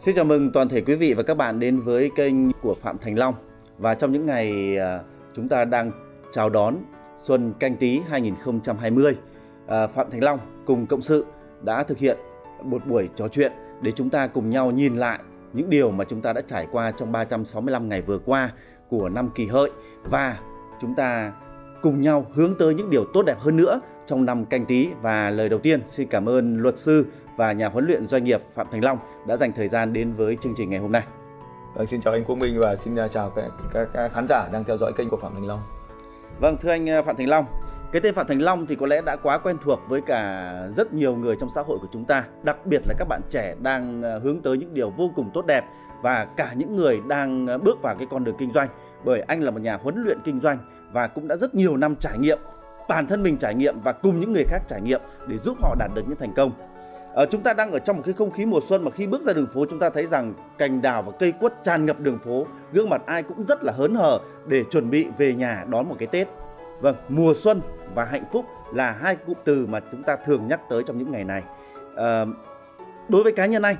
Xin chào mừng toàn thể quý vị và các bạn đến với kênh của Phạm Thành Long. Và trong những ngày à, chúng ta đang chào đón Xuân Canh Tý 2020, à, Phạm Thành Long cùng cộng sự đã thực hiện một buổi trò chuyện để chúng ta cùng nhau nhìn lại những điều mà chúng ta đã trải qua trong 365 ngày vừa qua của năm kỳ hợi và chúng ta cùng nhau hướng tới những điều tốt đẹp hơn nữa trong năm canh tí và lời đầu tiên xin cảm ơn luật sư và nhà huấn luyện doanh nghiệp Phạm Thành Long đã dành thời gian đến với chương trình ngày hôm nay. Vâng, xin chào anh Quốc Minh và xin à, chào các, các, các khán giả đang theo dõi kênh của Phạm Thành Long. Vâng, thưa anh à, Phạm Thành Long, cái tên Phạm Thành Long thì có lẽ đã quá quen thuộc với cả rất nhiều người trong xã hội của chúng ta, đặc biệt là các bạn trẻ đang à, hướng tới những điều vô cùng tốt đẹp và cả những người đang bước vào cái con đường kinh doanh bởi anh là một nhà huấn luyện kinh doanh và cũng đã rất nhiều năm trải nghiệm bản thân mình trải nghiệm và cùng những người khác trải nghiệm để giúp họ đạt được những thành công À, chúng ta đang ở trong một cái không khí mùa xuân mà khi bước ra đường phố chúng ta thấy rằng cành đào và cây quất tràn ngập đường phố, gương mặt ai cũng rất là hớn hở để chuẩn bị về nhà đón một cái Tết. Vâng, mùa xuân và hạnh phúc là hai cụm từ mà chúng ta thường nhắc tới trong những ngày này. À, đối với cá nhân anh,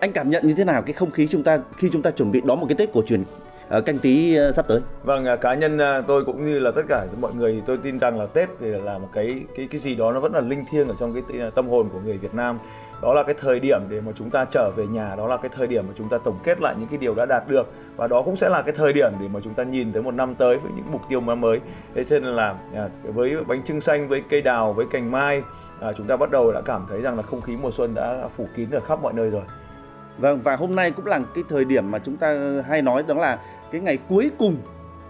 anh cảm nhận như thế nào cái không khí chúng ta khi chúng ta chuẩn bị đón một cái Tết cổ truyền canh tí uh, sắp tới? Vâng, uh, cá nhân tôi cũng như là tất cả mọi người thì tôi tin rằng là Tết thì là một cái cái cái gì đó nó vẫn là linh thiêng ở trong cái tâm hồn của người Việt Nam. Đó là cái thời điểm để mà chúng ta trở về nhà, đó là cái thời điểm mà chúng ta tổng kết lại những cái điều đã đạt được và đó cũng sẽ là cái thời điểm để mà chúng ta nhìn tới một năm tới với những mục tiêu mới. Thế nên là với bánh trưng xanh, với cây đào, với cành mai, chúng ta bắt đầu đã cảm thấy rằng là không khí mùa xuân đã phủ kín ở khắp mọi nơi rồi. Vâng và hôm nay cũng là cái thời điểm mà chúng ta hay nói đó là cái ngày cuối cùng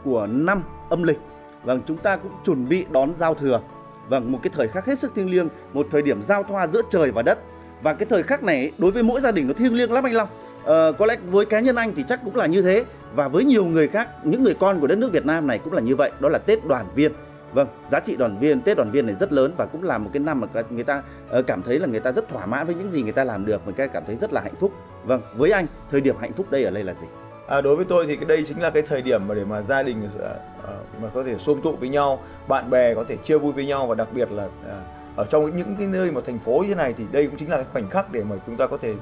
của năm âm lịch. Vâng, chúng ta cũng chuẩn bị đón giao thừa. Vâng, một cái thời khắc hết sức thiêng liêng, một thời điểm giao thoa giữa trời và đất. Và cái thời khắc này đối với mỗi gia đình nó thiêng liêng lắm anh Long. Ờ, có lẽ với cá nhân anh thì chắc cũng là như thế và với nhiều người khác, những người con của đất nước Việt Nam này cũng là như vậy, đó là Tết đoàn viên. Vâng, giá trị đoàn viên, Tết đoàn viên này rất lớn và cũng là một cái năm mà người ta ờ, cảm thấy là người ta rất thỏa mãn với những gì người ta làm được, người ta cảm thấy rất là hạnh phúc. Vâng, với anh, thời điểm hạnh phúc đây ở đây là gì? À, đối với tôi thì cái đây chính là cái thời điểm mà để mà gia đình à, à, mà có thể xôm tụ với nhau, bạn bè có thể chia vui với nhau và đặc biệt là à, ở trong những cái nơi mà thành phố như thế này thì đây cũng chính là cái khoảnh khắc để mà chúng ta có thể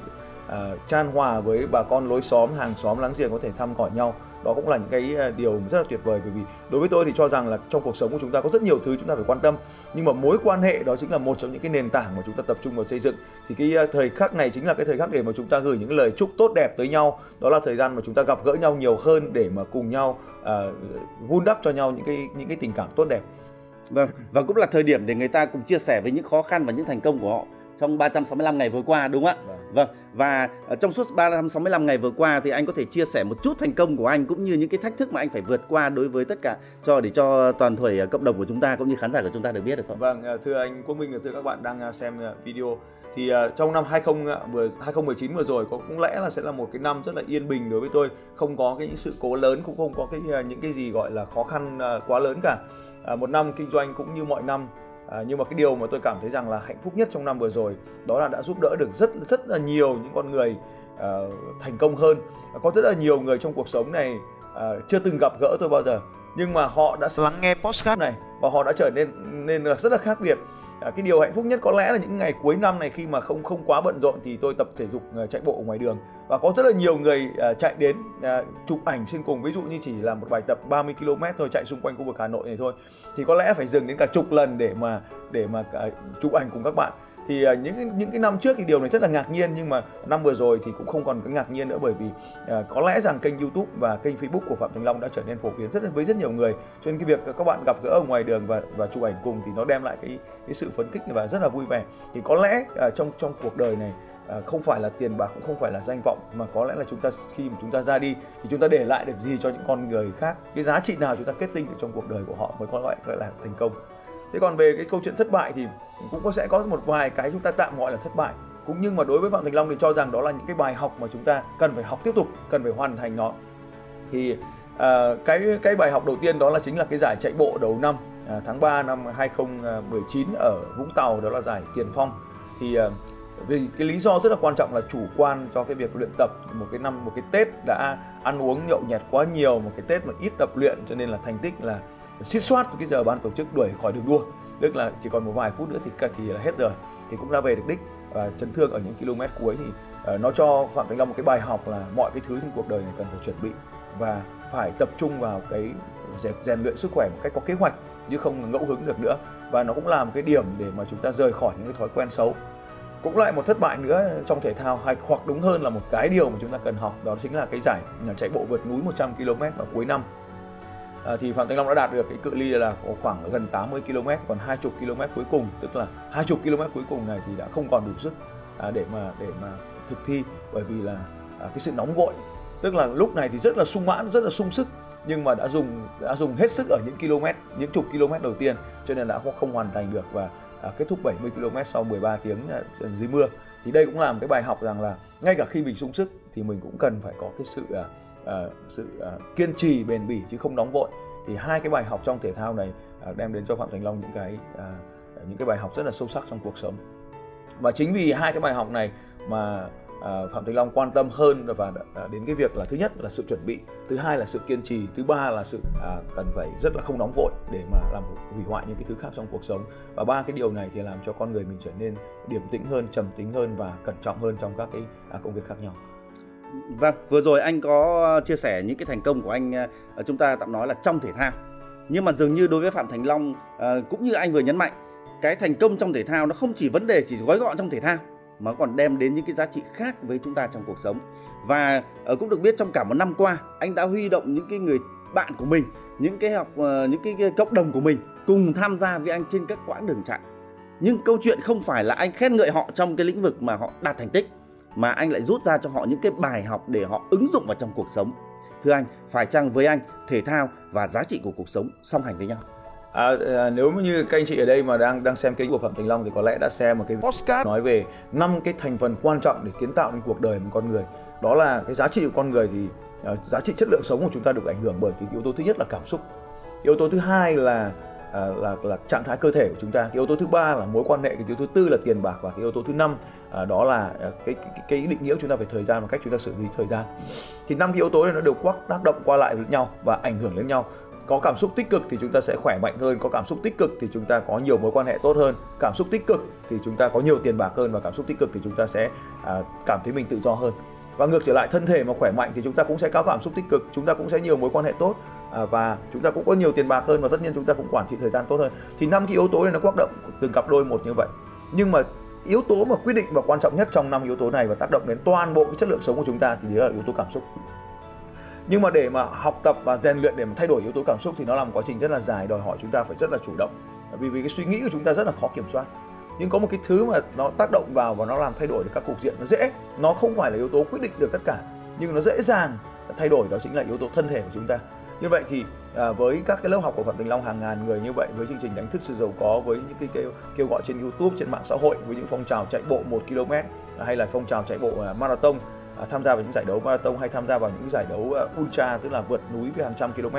à, chan hòa với bà con lối xóm, hàng xóm láng giềng có thể thăm hỏi nhau đó cũng là những cái à, điều rất là tuyệt vời bởi vì đối với tôi thì cho rằng là trong cuộc sống của chúng ta có rất nhiều thứ chúng ta phải quan tâm. Nhưng mà mối quan hệ đó chính là một trong những cái nền tảng mà chúng ta tập trung vào xây dựng. Thì cái à, thời khắc này chính là cái thời khắc để mà chúng ta gửi những lời chúc tốt đẹp tới nhau. Đó là thời gian mà chúng ta gặp gỡ nhau nhiều hơn để mà cùng nhau uh, vun đắp cho nhau những cái những cái tình cảm tốt đẹp. Vâng, và cũng là thời điểm để người ta cùng chia sẻ với những khó khăn và những thành công của họ trong 365 ngày vừa qua đúng không ạ? Vâng. vâng. Và trong suốt 365 ngày vừa qua thì anh có thể chia sẻ một chút thành công của anh cũng như những cái thách thức mà anh phải vượt qua đối với tất cả cho để cho toàn thể à, cộng đồng của chúng ta cũng như khán giả của chúng ta được biết được không? Vâng, à, thưa anh Quốc Minh và thưa các bạn đang à, xem video thì trong năm 20 vừa 2019 vừa rồi có cũng lẽ là sẽ là một cái năm rất là yên bình đối với tôi, không có cái những sự cố lớn cũng không có cái những cái gì gọi là khó khăn quá lớn cả. một năm kinh doanh cũng như mọi năm À, nhưng mà cái điều mà tôi cảm thấy rằng là hạnh phúc nhất trong năm vừa rồi đó là đã giúp đỡ được rất rất là nhiều những con người uh, thành công hơn. Có rất là nhiều người trong cuộc sống này uh, chưa từng gặp gỡ tôi bao giờ nhưng mà họ đã lắng nghe postcard này và họ đã trở nên nên rất là khác biệt À, cái điều hạnh phúc nhất có lẽ là những ngày cuối năm này khi mà không không quá bận rộn thì tôi tập thể dục uh, chạy bộ ngoài đường. Và có rất là nhiều người uh, chạy đến uh, chụp ảnh xin cùng. Ví dụ như chỉ là một bài tập 30 km thôi chạy xung quanh khu vực Hà Nội này thôi. Thì có lẽ phải dừng đến cả chục lần để mà để mà uh, chụp ảnh cùng các bạn thì à, những những cái năm trước thì điều này rất là ngạc nhiên nhưng mà năm vừa rồi thì cũng không còn cái ngạc nhiên nữa bởi vì uh, có lẽ rằng kênh YouTube và kênh Facebook của Phạm Thành Long đã trở nên phổ biến rất với rất nhiều người. Cho nên cái việc các bạn gặp gỡ ở ngoài đường và và chụp ảnh cùng thì nó đem lại cái cái sự phấn khích và rất là vui vẻ. Thì có lẽ uh, trong trong cuộc đời này không phải là tiền bạc cũng không phải là danh vọng mà có lẽ là chúng ta khi mà chúng ta ra đi thì chúng ta để lại được gì cho những con người khác? Cái giá trị nào chúng ta kết tinh được trong cuộc đời của họ mới có gọi là thành công? Thế còn về cái câu chuyện thất bại thì cũng có sẽ có một vài cái chúng ta tạm gọi là thất bại. Cũng nhưng mà đối với phạm thành long thì cho rằng đó là những cái bài học mà chúng ta cần phải học tiếp tục cần phải hoàn thành nó. Thì à, cái cái bài học đầu tiên đó là chính là cái giải chạy bộ đầu năm à, tháng 3 năm 2019 ở Vũng Tàu đó là giải Tiền Phong. Thì à, vì cái lý do rất là quan trọng là chủ quan cho cái việc luyện tập một cái năm một cái Tết đã ăn uống nhậu nhẹt quá nhiều một cái Tết mà ít tập luyện cho nên là thành tích là suýt soát cái giờ ban tổ chức đuổi khỏi đường đua tức là chỉ còn một vài phút nữa thì thì là hết rồi. Thì cũng ra về được đích. Và chấn thương ở những km cuối thì uh, nó cho phạm thành long một cái bài học là mọi cái thứ trong cuộc đời này cần phải chuẩn bị và phải tập trung vào cái rèn luyện sức khỏe một cách có kế hoạch chứ không ngẫu hứng được nữa. Và nó cũng là một cái điểm để mà chúng ta rời khỏi những cái thói quen xấu. Cũng lại một thất bại nữa trong thể thao hay hoặc đúng hơn là một cái điều mà chúng ta cần học đó chính là cái giải à, chạy bộ vượt núi 100 km vào cuối năm à, thì Phạm Thanh Long đã đạt được cái cự ly là khoảng gần 80 km còn 20 km cuối cùng tức là 20 km cuối cùng này thì đã không còn đủ sức à, để mà để mà thực thi. Bởi vì là à, cái sự nóng vội tức là lúc này thì rất là sung mãn rất là sung sức nhưng mà đã dùng đã dùng hết sức ở những km những chục km đầu tiên cho nên đã không hoàn thành được và à, kết thúc 70 km sau 13 tiếng à, dưới mưa. Thì đây cũng là một cái bài học rằng là ngay cả khi mình sung sức thì mình cũng cần phải có cái sự à, Ờ, sự ờ, kiên trì bền bỉ chứ không nóng vội. Thì hai cái bài học trong thể thao này ờ, đem đến cho phạm thành long những cái những cái bài học rất là sâu sắc trong cuộc sống. Và chính vì hai cái bài học này mà Phạm Thành Long quan tâm hơn và đến cái việc là thứ nhất là sự chuẩn bị, thứ hai là sự kiên trì, thứ ba là sự cần phải rất là không nóng vội để mà làm hủy hoại những cái thứ khác trong cuộc sống. Và ba cái điều này thì làm cho con người mình trở nên điềm tĩnh hơn, trầm tính hơn và cẩn trọng hơn trong các cái à, công việc khác nhau. Vâng, vừa rồi anh có ờ, chia sẻ những cái thành công của anh ờ, chúng ta tạm nói là trong thể thao. Nhưng mà dường như đối với Phạm Thành Long ờ, cũng như anh vừa nhấn mạnh, cái thành công trong thể thao nó không chỉ vấn đề chỉ gói gọn trong thể thao mà còn đem đến những cái giá trị khác với chúng ta trong cuộc sống. Và cũng được biết trong cả một năm qua anh đã huy động những cái người bạn của mình những cái học những cái, cái cộng đồng của mình cùng tham gia với anh trên các quãng đường chạy. Nhưng câu chuyện không phải là anh khen ngợi họ trong cái lĩnh vực mà họ đạt thành tích mà anh lại rút ra cho họ những cái bài học để họ ứng dụng vào trong cuộc sống thưa anh phải chăng với anh thể thao và giá trị của cuộc sống song hành với nhau À, à, nếu như các anh chị ở đây mà đang đang xem kênh của Phạm Thành Long thì có lẽ đã xem một cái postcard nói về năm cái thành phần quan trọng để kiến tạo nên cuộc đời một con người. Đó là cái giá trị của con người thì uh, giá trị chất lượng sống của chúng ta được ảnh hưởng bởi cái yếu tố thứ nhất là cảm xúc. Yếu tố thứ hai là à, là là trạng thái cơ thể của chúng ta. Cái yếu tố thứ ba là mối quan hệ, cái yếu tố thứ tư là tiền bạc và cái yếu tố thứ năm à, đó là cái, cái cái định nghĩa của chúng ta về thời gian và cách chúng ta xử lý thời gian. Thì năm cái yếu tố này nó đều quắc tác động qua lại với nhau và ảnh hưởng đến nhau có cảm xúc tích cực thì chúng ta sẽ khỏe mạnh hơn có cảm xúc tích cực thì chúng ta có nhiều mối quan hệ tốt hơn cảm xúc tích cực thì chúng ta có nhiều tiền bạc hơn và cảm xúc tích cực thì chúng ta sẽ à, cảm thấy mình tự do hơn và ngược trở lại thân thể mà khỏe mạnh thì chúng ta cũng sẽ có cảm xúc tích cực chúng ta cũng sẽ nhiều mối quan hệ tốt à, và chúng ta cũng có nhiều tiền bạc hơn và tất nhiên chúng ta cũng quản trị thời gian tốt hơn thì năm cái yếu tố này nó tác động từng cặp đôi một như vậy nhưng mà yếu tố mà quyết định và quan trọng nhất trong năm yếu tố này và tác động đến toàn bộ cái chất lượng sống của chúng ta thì đấy là yếu tố cảm xúc. Nhưng mà để mà học tập và rèn luyện để mà thay đổi yếu tố cảm xúc thì nó là một quá trình rất là dài, đòi hỏi chúng ta phải rất là chủ động. Vì vì cái suy nghĩ của chúng ta rất là khó kiểm soát. Nhưng có một cái thứ mà nó tác động vào và nó làm thay đổi được các cục diện nó dễ. Nó không phải là yếu tố quyết định được tất cả, nhưng nó dễ dàng thay đổi, đó chính là yếu tố thân thể của chúng ta như vậy thì à, với các cái lớp học của Phạm Bình Long hàng ngàn người như vậy với chương trình đánh thức sự giàu có với những cái kêu, kêu gọi trên YouTube trên mạng xã hội với những phong trào chạy bộ 1 km à, hay là phong trào chạy bộ à, marathon À, tham gia vào những giải đấu marathon hay tham gia vào những giải đấu à, ultra tức là vượt núi với hàng trăm km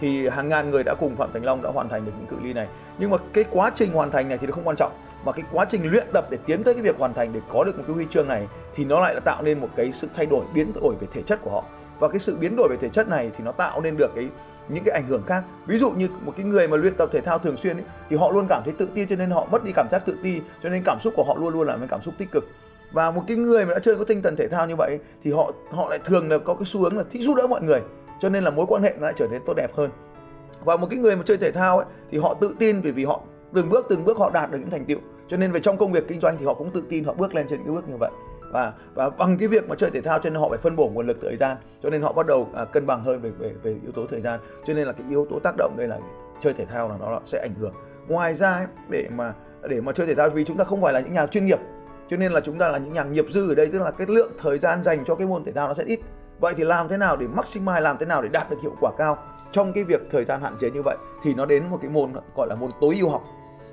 thì hàng ngàn người đã cùng Phạm Thành Long đã hoàn thành được những cự ly này. Nhưng mà cái quá trình hoàn thành này thì nó không quan trọng mà cái quá trình luyện tập để tiến tới cái việc hoàn thành để có được một cái huy chương này thì nó lại là tạo nên một cái sự thay đổi biến đổi về thể chất của họ và cái sự biến đổi về thể chất này thì nó tạo nên được cái những cái ảnh hưởng khác. Ví dụ như một cái người mà luyện tập thể thao thường xuyên ấy, thì họ luôn cảm thấy tự ti cho nên họ mất đi cảm giác tự ti cho nên cảm xúc của họ luôn luôn là một cảm xúc tích cực. Và một cái người mà đã chơi có tinh thần thể thao như vậy thì họ họ lại thường là có cái xu hướng là thích giúp đỡ mọi người cho nên là mối quan hệ nó lại trở nên tốt đẹp hơn. Và một cái người mà chơi thể thao ấy thì họ tự tin bởi vì họ từng bước từng bước họ đạt được những thành tựu. Cho nên về trong công việc kinh doanh thì họ cũng tự tin họ bước lên trên cái bước như vậy và và bằng cái việc mà chơi thể thao cho nên họ phải phân bổ nguồn lực thời gian cho nên họ bắt đầu à, cân bằng hơn về về về yếu tố thời gian. Cho nên là cái yếu tố tác động đây là chơi thể thao là nó sẽ ảnh hưởng. Ngoài ra ấy, để mà để mà chơi thể thao vì chúng ta không phải là những nhà chuyên nghiệp cho nên là chúng ta là những nhà nghiệp dư ở đây tức là cái lượng thời gian dành cho cái môn thể thao nó sẽ ít. Vậy thì làm thế nào để maximize làm thế nào để đạt được hiệu quả cao trong cái việc thời gian hạn chế như vậy? Thì nó đến một cái môn gọi là môn tối ưu học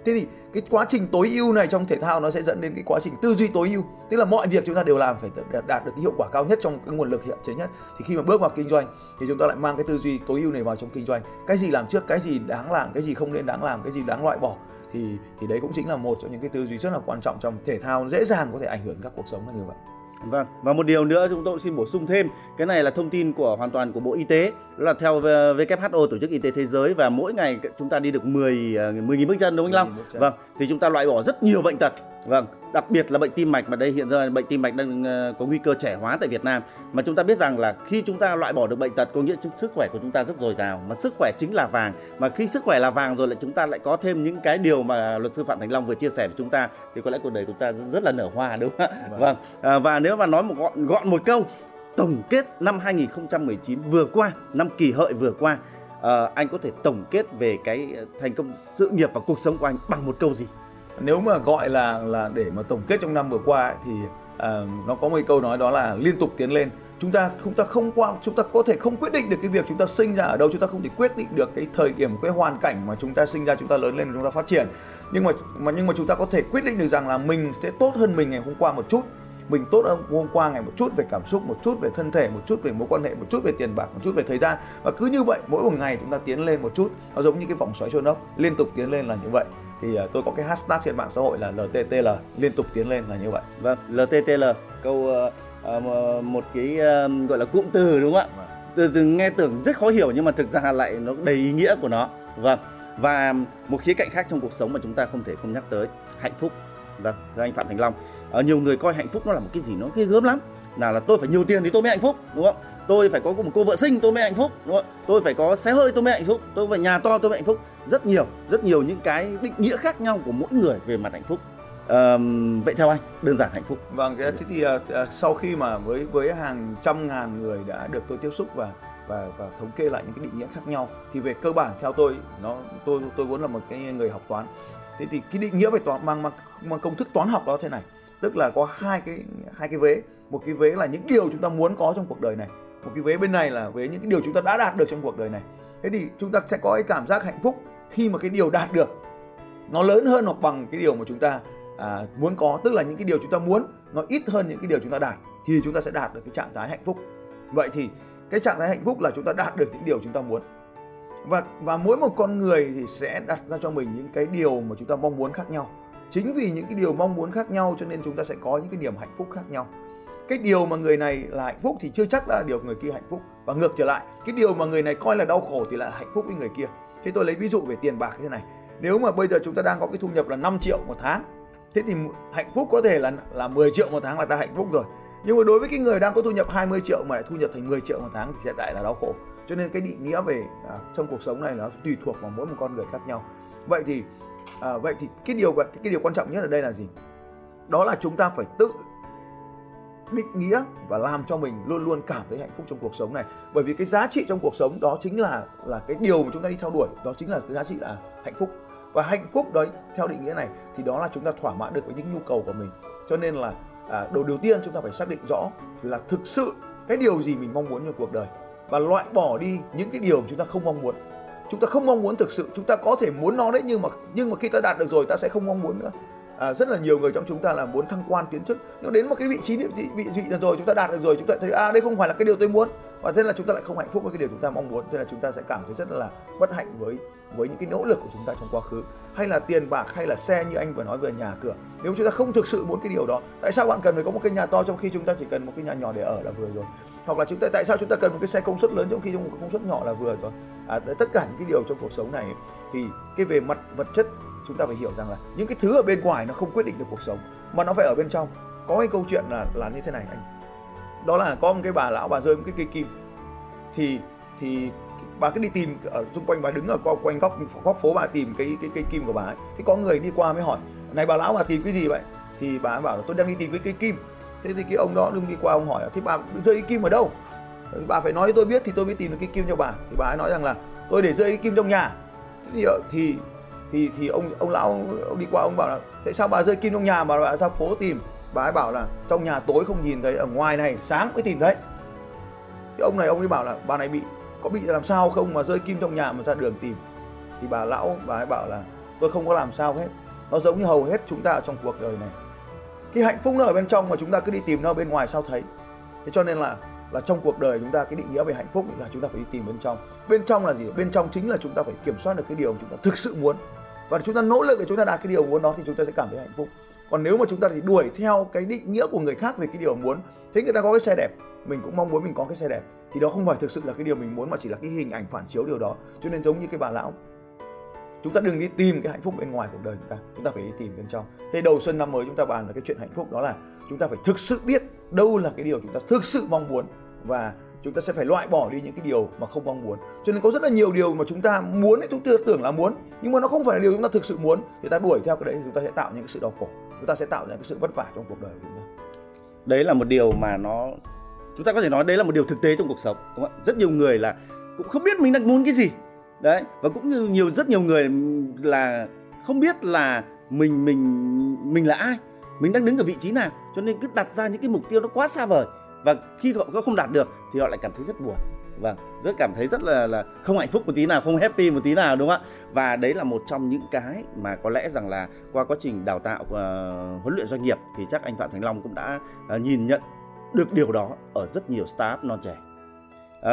thế thì cái quá trình tối ưu này trong thể thao nó sẽ dẫn đến cái quá trình tư duy tối ưu. Tức là mọi việc chúng ta đều làm phải đạt được cái hiệu quả cao nhất trong cái nguồn lực hiện chế nhất. Thì khi mà bước vào kinh doanh thì chúng ta lại mang cái tư duy tối ưu này vào trong kinh doanh. Cái gì làm trước, cái gì đáng làm, cái gì không nên đáng làm, cái gì đáng loại bỏ. Thì thì đấy cũng chính là một trong những cái tư duy rất là quan trọng trong thể thao, dễ dàng có thể ảnh hưởng các cuộc sống là như vậy. Vâng, và một điều nữa chúng tôi xin bổ sung thêm, cái này là thông tin của hoàn toàn của Bộ Y tế, đó là theo WHO tổ chức Y tế thế giới và mỗi ngày chúng ta đi được 10 10.000 bước chân đúng không anh Long? Vâng, thì chúng ta loại bỏ rất nhiều bệnh tật. Vâng, đặc biệt là bệnh tim mạch mà đây hiện giờ bệnh tim mạch đang ờ, có nguy cơ trẻ hóa tại Việt Nam mà chúng ta biết rằng là khi chúng ta loại bỏ được bệnh tật có nghĩa sức khỏe của chúng ta rất dồi dào mà sức khỏe chính là vàng mà khi sức khỏe là vàng rồi lại chúng ta lại có thêm những cái điều mà luật sư Phạm Thành Long vừa chia sẻ với chúng ta thì có lẽ cuộc đời chúng ta rất là nở hoa đúng không ạ? Vâng, vâng. À, và nếu mà nói một gọn gọn một câu tổng kết năm 2019 vừa qua năm kỳ hợi vừa qua à, anh có thể tổng kết về cái thành công sự nghiệp và cuộc sống của anh bằng một câu gì? Nếu mà gọi là là để mà tổng kết trong năm vừa qua ấy, thì à, nó có một câu nói đó là liên tục tiến lên. Chúng ta chúng ta không qua chúng ta có thể không quyết định được cái việc chúng ta sinh ra ở đâu chúng ta không thể quyết định được cái thời điểm cái hoàn cảnh mà chúng ta sinh ra chúng ta lớn lên chúng ta phát triển. Nhưng mà mà nhưng mà chúng ta có thể quyết định được rằng là mình sẽ tốt hơn mình ngày hôm qua một chút mình tốt hơn hôm qua ngày một chút về cảm xúc một chút về thân thể một chút về mối quan hệ một chút về tiền bạc một chút về thời gian. Và cứ như vậy mỗi một ngày chúng ta tiến lên một chút. Nó giống như cái vòng xoáy trôn ốc liên tục tiến lên là như vậy thì uh, tôi có cái hashtag trên mạng xã hội là LTTL liên tục tiến lên là như vậy. Vâng, LTTL câu uh, uh, một cái uh, gọi là cụm từ đúng không ạ? Vâng. Từ, từ nghe tưởng rất khó hiểu nhưng mà thực ra lại nó đầy ý nghĩa của nó. Vâng. Và một khía cạnh khác trong cuộc sống mà chúng ta không thể không nhắc tới hạnh phúc. Vâng, thưa anh Phạm Thành Long. Uh, nhiều người coi hạnh phúc nó là một cái gì nó ghê gớm lắm. Nào là tôi phải nhiều tiền thì tôi mới hạnh phúc, đúng không? tôi phải có một cô vợ sinh tôi mới hạnh phúc đúng không? tôi phải có xe hơi tôi mới hạnh phúc. Tôi phải nhà to tôi mới hạnh phúc. Rất nhiều rất nhiều những cái định nghĩa khác nhau của mỗi người về mặt hạnh phúc. À, vậy theo anh đơn giản hạnh phúc. Vâng thế thì uh, sau khi mà với với hàng trăm ngàn người đã được tôi tiếp xúc và và và thống kê lại những cái định nghĩa khác nhau thì về cơ bản theo tôi nó tôi tôi vốn là một cái người học toán. Thế thì cái định nghĩa về toán mang mang, mang công thức toán học đó thế này tức là có hai cái hai cái vế. Một cái vế là những điều chúng ta muốn có trong cuộc đời này. Một cái vế bên này là với những cái điều chúng ta đã đạt được trong cuộc đời này. Thế thì chúng ta sẽ có cái cảm giác hạnh phúc khi mà cái điều đạt được nó lớn hơn hoặc bằng cái điều mà chúng ta à, muốn có. Tức là những cái điều chúng ta muốn nó ít hơn những cái điều chúng ta đạt thì chúng ta sẽ đạt được cái trạng thái hạnh phúc. Vậy thì cái trạng thái hạnh phúc là chúng ta đạt được những điều chúng ta muốn. Và và mỗi một con người thì sẽ đặt ra cho mình những cái điều mà chúng ta mong muốn khác nhau chính vì những cái điều mong muốn khác nhau cho nên chúng ta sẽ có những cái niềm hạnh phúc khác nhau. Cái điều mà người này là hạnh phúc thì chưa chắc là điều người kia hạnh phúc. Và ngược trở lại cái điều mà người này coi là đau khổ thì là hạnh phúc với người kia. Thế tôi lấy ví dụ về tiền bạc như thế này. Nếu mà bây giờ chúng ta đang có cái thu nhập là 5 triệu một tháng thế thì hạnh phúc có thể là là 10 triệu một tháng là ta hạnh phúc rồi. Nhưng mà đối với cái người đang có thu nhập 20 triệu mà lại thu nhập thành 10 triệu một tháng thì sẽ lại là đau khổ. Cho nên cái định nghĩa về à, trong cuộc sống này nó tùy thuộc vào mỗi một con người khác nhau. Vậy thì à, vậy thì cái điều cái điều quan trọng nhất ở đây là gì? Đó là chúng ta phải tự định nghĩa và làm cho mình luôn luôn cảm thấy hạnh phúc trong cuộc sống này. Bởi vì cái giá trị trong cuộc sống đó chính là là cái điều mà chúng ta đi theo đuổi đó chính là cái giá trị là hạnh phúc. Và hạnh phúc đấy theo định nghĩa này thì đó là chúng ta thỏa mãn được với những nhu cầu của mình. Cho nên là à, đầu đầu tiên chúng ta phải xác định rõ là thực sự cái điều gì mình mong muốn trong cuộc đời. Và loại bỏ đi những cái điều mà chúng ta không mong muốn chúng ta không mong muốn thực sự chúng ta có thể muốn nó đấy nhưng mà nhưng mà khi ta đạt được rồi ta sẽ không mong muốn nữa à, rất là nhiều người trong chúng ta là muốn thăng quan tiến chức nhưng đến một cái vị trí địa vị vị vị rồi chúng ta đạt được rồi chúng ta thấy à đây không phải là cái điều tôi muốn và thế là chúng ta lại không hạnh phúc với cái điều chúng ta mong muốn thế là chúng ta sẽ cảm thấy rất là bất hạnh với với những cái nỗ lực của chúng ta trong quá khứ hay là tiền bạc hay là xe như anh vừa nói về nhà cửa nếu chúng ta không thực sự muốn cái điều đó tại sao bạn cần phải có một cái nhà to trong khi chúng ta chỉ cần một cái nhà nhỏ để ở là vừa rồi hoặc là chúng ta tại sao chúng ta cần một cái xe công suất lớn trong khi trong một cái công suất nhỏ là vừa rồi à, tất cả những cái điều trong cuộc sống này thì cái về mặt vật chất chúng ta phải hiểu rằng là những cái thứ ở bên ngoài nó không quyết định được cuộc sống mà nó phải ở bên trong. Có cái câu chuyện là là như thế này anh. Đó là có một cái bà lão bà rơi một cái cây kim. Thì thì bà cứ đi tìm ở xung quanh bà đứng ở quanh góc góc phố bà tìm cái cái cây kim của bà ấy. Thì có người đi qua mới hỏi này bà lão bà tìm cái gì vậy? Thì bà ấy bảo là tôi đang đi tìm cái cây kim. Thế thì cái ông đó đừng đi qua ông hỏi thế bà rơi cái kim ở đâu? Bà phải nói cho tôi biết thì tôi mới tìm được cái kim cho bà. Thì bà ấy nói rằng là tôi để rơi cái kim trong nhà. Thì ờ, thì thì, thì ông ông lão ông đi qua ông bảo là tại sao bà rơi kim trong nhà mà bà ra phố tìm? Bà ấy bảo là trong nhà tối không nhìn thấy ở ngoài này sáng mới tìm thấy. Thì ông này ông ấy bảo là bà này bị có bị làm sao không mà rơi kim trong nhà mà ra đường tìm? Thì bà lão bà ấy bảo là tôi không có làm sao hết. Nó giống như hầu hết chúng ta ở trong cuộc đời này. Cái hạnh phúc nó ở bên trong mà chúng ta cứ đi tìm nó ở bên ngoài sao thấy? Thế cho nên là là trong cuộc đời chúng ta cái định nghĩa về hạnh phúc là chúng ta phải đi tìm bên trong bên trong là gì bên trong chính là chúng ta phải kiểm soát được cái điều chúng ta thực sự muốn và chúng ta nỗ lực để chúng ta đạt cái điều muốn đó thì chúng ta sẽ cảm thấy hạnh phúc còn nếu mà chúng ta thì đuổi theo cái định nghĩa của người khác về cái điều muốn thế người ta có cái xe đẹp mình cũng mong muốn mình có cái xe đẹp thì đó không phải thực sự là cái điều mình muốn mà chỉ là cái hình ảnh phản chiếu điều đó cho nên giống như cái bà lão chúng ta đừng đi tìm cái hạnh phúc bên ngoài cuộc đời chúng ta chúng ta phải đi tìm bên trong thế đầu xuân năm mới chúng ta bàn là cái chuyện hạnh phúc đó là chúng ta phải thực sự biết đâu là cái điều chúng ta thực sự mong muốn và chúng ta sẽ phải loại bỏ đi những cái điều mà không mong muốn. Cho nên có rất là nhiều điều mà chúng ta muốn thì chúng ta tưởng là muốn, nhưng mà nó không phải là điều chúng ta thực sự muốn. Thì ta đuổi theo cái đấy thì chúng ta sẽ tạo những cái sự đau khổ. Chúng ta sẽ tạo ra cái sự vất vả trong cuộc đời của chúng ta. Đấy là một điều mà nó, chúng ta có thể nói đấy là một điều thực tế trong cuộc sống, đúng không? rất nhiều người là cũng không biết mình đang muốn cái gì. Đấy, và cũng như nhiều, rất nhiều người là không biết là mình mình mình là ai, mình đang đứng ở vị trí nào. Cho nên cứ đặt ra những cái mục tiêu nó quá xa vời và khi họ không đạt được thì họ lại cảm thấy rất buồn. Vâng rất cảm thấy rất là là không hạnh phúc một tí nào không happy một tí nào đúng không ạ? Và đấy là một trong những cái mà có lẽ rằng là qua quá trình đào tạo uh, huấn luyện doanh nghiệp thì chắc anh phạm thành long cũng đã uh, nhìn nhận được điều đó ở rất nhiều startup non trẻ.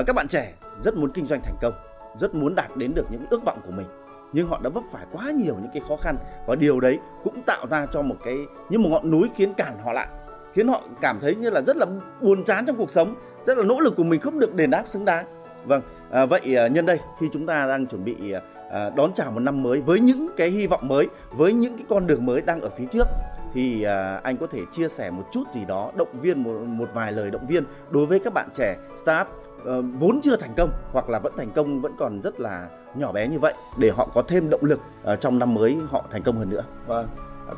Uh, các bạn trẻ rất muốn kinh doanh thành công rất muốn đạt đến được những ước vọng của mình nhưng họ đã vấp phải quá nhiều những cái khó khăn. Và điều đấy cũng tạo ra cho một cái như một ngọn núi khiến cản họ lại khiến họ cảm thấy như là rất là buồn chán trong cuộc sống rất là nỗ lực của mình không được đền đáp xứng đáng vâng à, vậy à, nhân đây khi chúng ta đang chuẩn bị à, à, đón chào một năm mới với những cái hy vọng mới với những cái con đường mới đang ở phía trước thì à, anh có thể chia sẻ một chút gì đó động viên một, một vài lời động viên đối với các bạn trẻ startup à, vốn chưa thành công hoặc là vẫn thành công vẫn còn rất là nhỏ bé như vậy để họ có thêm động lực à, trong năm mới họ thành công hơn nữa. Vâng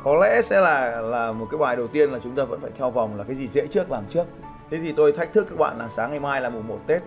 có lẽ sẽ là là một cái bài đầu tiên là chúng ta vẫn phải theo vòng là cái gì dễ trước làm trước. Thế thì tôi thách thức các bạn là sáng ngày mai là mùng 1 Tết,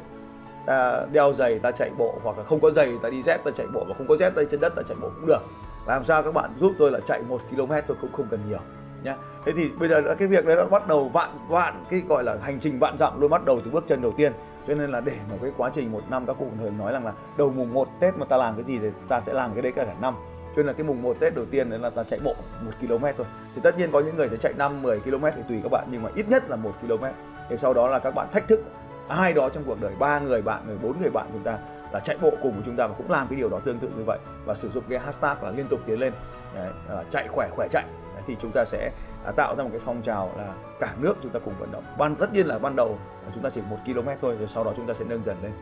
ta đeo giày, ta chạy bộ, hoặc là không có giày ta đi dép, ta chạy bộ và không có dép ta trên đất ta chạy bộ cũng được. Làm sao các bạn giúp tôi là chạy một km thôi cũng không cần nhiều, nhá. Thế thì bây giờ cái việc đấy nó bắt đầu vạn vạn, cái gọi là hành trình vạn dặm luôn bắt đầu từ bước chân đầu tiên. Cho nên là để một cái quá trình một năm các cụ thường nói rằng là đầu mùng 1 Tết mà ta làm cái gì thì ta sẽ làm cái đấy cả cả năm cho nên là cái mùng 1 Tết đầu tiên đấy là ta chạy bộ một km thôi. Thì tất nhiên có những người sẽ chạy 5 10 km thì tùy các bạn nhưng mà ít nhất là một km. Thì sau đó là các bạn thách thức ai đó trong cuộc đời ba người bạn người bốn người bạn chúng ta là chạy bộ cùng với chúng ta và cũng làm cái điều đó tương tự như vậy và sử dụng cái hashtag là liên tục tiến lên. Đấy, à, chạy khỏe khỏe chạy. Đấy, thì chúng ta sẽ à, tạo ra một cái phong trào là cả nước chúng ta cùng vận động. Ban tất nhiên là ban đầu chúng ta chỉ một km thôi rồi sau đó chúng ta sẽ nâng dần lên.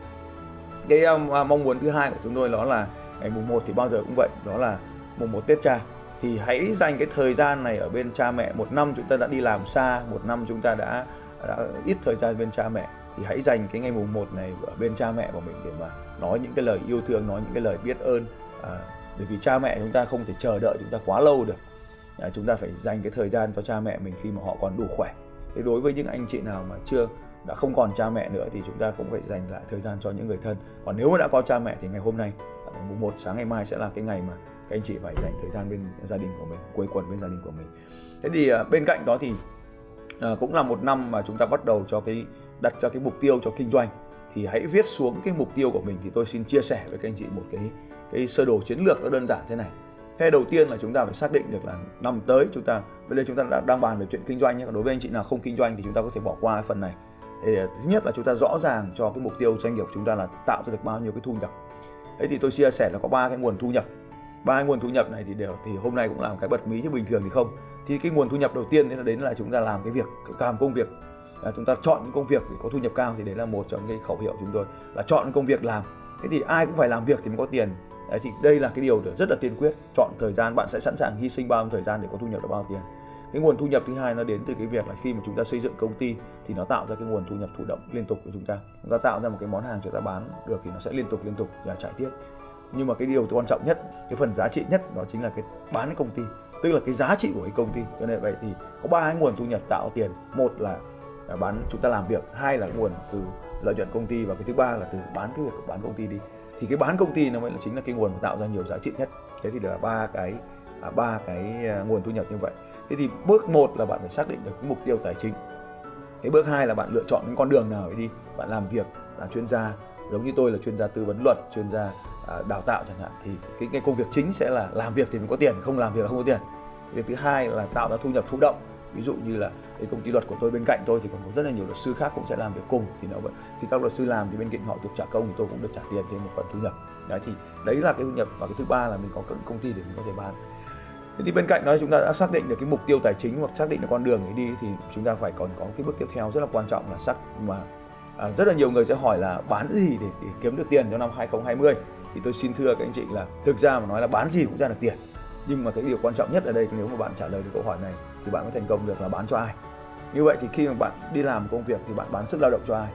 Cái um, à, mong muốn thứ hai của chúng tôi đó là ngày mùng 1 thì bao giờ cũng vậy đó là mùng 1 Tết cha. Thì hãy dành cái thời gian này ở bên cha mẹ một năm chúng ta đã đi làm xa một năm chúng ta đã, đã ít thời gian bên cha mẹ thì hãy dành cái ngày mùng 1 này ở bên cha mẹ của mình để mà nói những cái lời yêu thương nói những cái lời biết ơn. À, bởi vì cha mẹ chúng ta không thể chờ đợi chúng ta quá lâu được. À, chúng ta phải dành cái thời gian cho cha mẹ mình khi mà họ còn đủ khỏe. Thế đối với những anh chị nào mà chưa đã không còn cha mẹ nữa thì chúng ta cũng phải dành lại thời gian cho những người thân. Còn nếu mà đã có cha mẹ thì ngày hôm nay ngày mùng 1 sáng ngày mai sẽ là cái ngày mà các anh chị phải dành thời gian bên gia đình của mình, quây quần bên gia đình của mình. Thế thì à, bên cạnh đó thì à, cũng là một năm mà chúng ta bắt đầu cho cái, đặt cho cái mục tiêu cho kinh doanh. Thì hãy viết xuống cái mục tiêu của mình thì tôi xin chia sẻ với các anh chị một cái cái sơ đồ chiến lược nó đơn giản thế này. Thế đầu tiên là chúng ta phải xác định được là năm tới chúng ta bây giờ chúng ta đã đang bàn về chuyện kinh doanh nhé. Đối với anh chị nào không kinh doanh thì chúng ta có thể bỏ qua cái phần này. Thì à, thứ nhất là chúng ta rõ ràng cho cái mục tiêu doanh nghiệp của chúng ta là tạo ra được bao nhiêu cái thu nhập thế thì tôi chia sẻ là có ba cái nguồn thu nhập. Ba nguồn thu nhập này thì đều thì hôm nay cũng làm cái bật mí chứ bình thường thì không. Thì cái nguồn thu nhập đầu tiên đấy là đến là chúng ta làm cái việc làm công việc. Là chúng ta chọn những công việc để có thu nhập cao thì đấy là một trong cái khẩu hiệu chúng tôi là chọn công việc làm. Thế thì ai cũng phải làm việc thì mới có tiền. Đấy, thì đây là cái điều rất là tiên quyết. Chọn thời gian bạn sẽ sẵn sàng hy sinh bao nhiêu thời gian để có thu nhập được bao nhiêu tiền cái nguồn thu nhập thứ hai nó đến từ cái việc là khi mà chúng ta xây dựng công ty thì nó tạo ra cái nguồn thu nhập thụ động liên tục của chúng ta. Chúng ta tạo ra một cái món hàng chúng ta bán được thì nó sẽ liên tục liên tục và chạy tiếp. Nhưng mà cái điều quan trọng nhất cái phần giá trị nhất đó chính là cái bán cái công ty tức là cái giá trị của cái công ty. Cho nên vậy thì có ba cái nguồn thu nhập tạo tiền. Một là, à, bán chúng ta làm việc. Hai là nguồn từ lợi nhuận công ty và cái thứ ba là từ bán cái việc bán công ty đi. Thì cái bán công ty nó mới là chính là cái nguồn tạo ra nhiều giá trị nhất. Thế thì là ba cái à, ba cái à, nguồn thu nhập như vậy thế thì bước một là bạn phải xác định được cái mục tiêu tài chính. Cái bước hai là bạn lựa chọn những con đường nào để đi bạn làm việc là chuyên gia. Giống như tôi là chuyên gia tư vấn luật chuyên gia à, đào tạo chẳng hạn thì cái, cái công việc chính sẽ là làm việc thì mình có tiền không làm việc là không có tiền. Việc thứ hai là tạo ra thu nhập thụ động. Ví dụ như là cái công ty luật của tôi bên cạnh tôi thì còn có rất là nhiều luật sư khác cũng sẽ làm việc cùng. Thì nó vẫn thì các luật sư làm thì bên cạnh họ được trả công thì tôi cũng được trả tiền thêm một phần thu nhập. Đấy thì đấy là cái thu nhập. Và cái thứ ba là mình có công ty để mình có thể bán thế thì bên cạnh đó chúng ta đã xác định được cái mục tiêu tài chính hoặc xác định được con đường để đi thì chúng ta phải còn có cái bước tiếp theo rất là quan trọng là xác mà à, rất là nhiều người sẽ hỏi là bán gì để, để kiếm được tiền cho năm 2020 thì tôi xin thưa các anh chị là thực ra mà nói là bán gì cũng ra được tiền. Nhưng mà cái điều quan trọng nhất ở đây nếu mà bạn trả lời được câu hỏi này thì bạn mới thành công được là bán cho ai? Như vậy thì khi mà bạn đi làm công việc thì bạn bán sức lao động cho ai?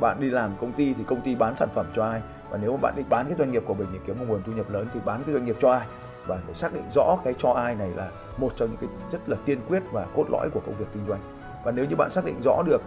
Bạn đi làm công ty thì công ty bán sản phẩm cho ai? Và nếu mà bạn định bán cái doanh nghiệp của mình để kiếm một nguồn thu nhập lớn thì bán cái doanh nghiệp cho ai? Và phải xác định rõ cái cho ai này là một trong những cái rất là tiên quyết và cốt lõi của công việc kinh doanh. Và nếu như bạn xác định rõ được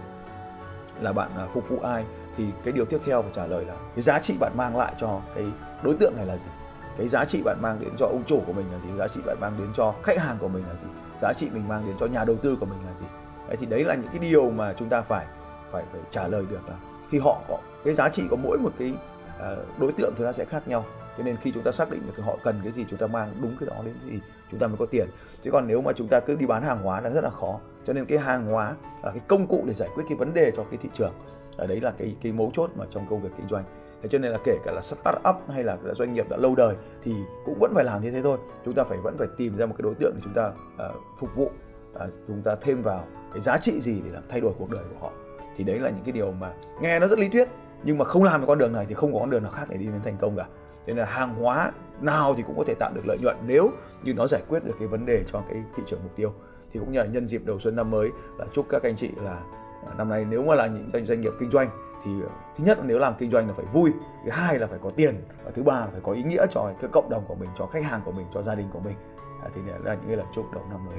là bạn à, phục vụ ai, thì cái điều tiếp theo phải trả lời là cái giá trị bạn mang lại cho cái đối tượng này là gì? Cái giá trị bạn mang đến cho ông chủ của mình là gì? Giá trị bạn mang đến cho khách hàng của mình là gì? Giá trị mình mang đến cho nhà đầu tư của mình là gì? Đấy, thì đấy là những cái điều mà chúng ta phải phải phải trả lời được là khi họ có, cái giá trị của mỗi một cái à, đối tượng thì nó sẽ khác nhau cho nên khi chúng ta xác định được họ cần cái gì chúng ta mang đúng cái đó đến gì chúng ta mới có tiền. Chứ còn nếu mà chúng ta cứ đi bán hàng hóa là rất là khó. Cho nên cái hàng hóa là cái công cụ để giải quyết cái vấn đề cho cái thị trường. Ở đấy là cái cái mấu chốt mà trong công việc kinh doanh. Thế cho nên là kể cả là start up hay là doanh nghiệp đã lâu đời thì cũng vẫn phải làm như thế thôi. Chúng ta phải vẫn phải tìm ra một cái đối tượng để chúng ta uh, phục vụ uh, chúng ta thêm vào cái giá trị gì để làm thay đổi cuộc đời của họ. Thì đấy là những cái điều mà nghe nó rất lý thuyết nhưng mà không làm cái con đường này thì không có con đường nào khác để đi đến thành công cả nên là hàng hóa nào thì cũng có thể tạo được lợi nhuận. Nếu như nó giải quyết được cái vấn đề cho cái thị trường mục tiêu thì cũng nhờ nhân dịp đầu xuân năm mới là chúc các anh chị là à, năm nay nếu mà là những doanh doanh nghiệp kinh doanh thì à, thứ nhất là nếu làm kinh doanh là phải vui thứ hai là phải có tiền và thứ ba là phải có ý nghĩa cho cái cộng đồng của mình cho khách hàng của mình cho gia đình của mình. À, thì là những cái lời chúc đầu năm mới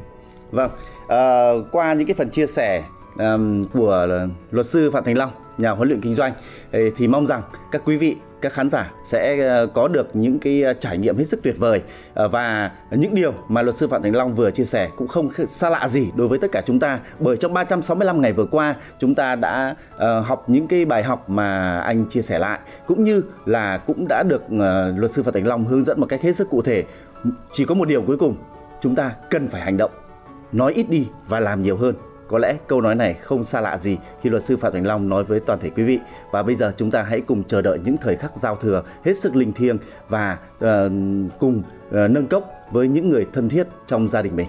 vâng à, qua những cái phần chia sẻ um, của luật sư phạm thành long nhà huấn luyện kinh doanh thì mong rằng các quý vị các khán giả sẽ ờ, có được những cái ờ, trải nghiệm hết sức tuyệt vời. Và những điều mà luật sư Phạm Thành Long vừa chia sẻ cũng không xa lạ gì đối với tất cả chúng ta bởi trong 365 ngày vừa qua chúng ta đã học những cái bài học mà anh chia sẻ lại cũng như là cũng đã được luật sư Phạm Thành Long hướng dẫn một cách hết sức cụ thể. Chỉ có một điều cuối cùng chúng ta cần phải hành động nói ít đi và làm nhiều hơn có lẽ câu nói này không xa lạ gì khi luật sư Phạm Thành Long nói với toàn thể quý vị. Và bây giờ chúng ta hãy cùng chờ đợi những thời khắc giao thừa hết sức linh thiêng và uh, cùng uh, nâng cốc với những người thân thiết trong gia đình mình.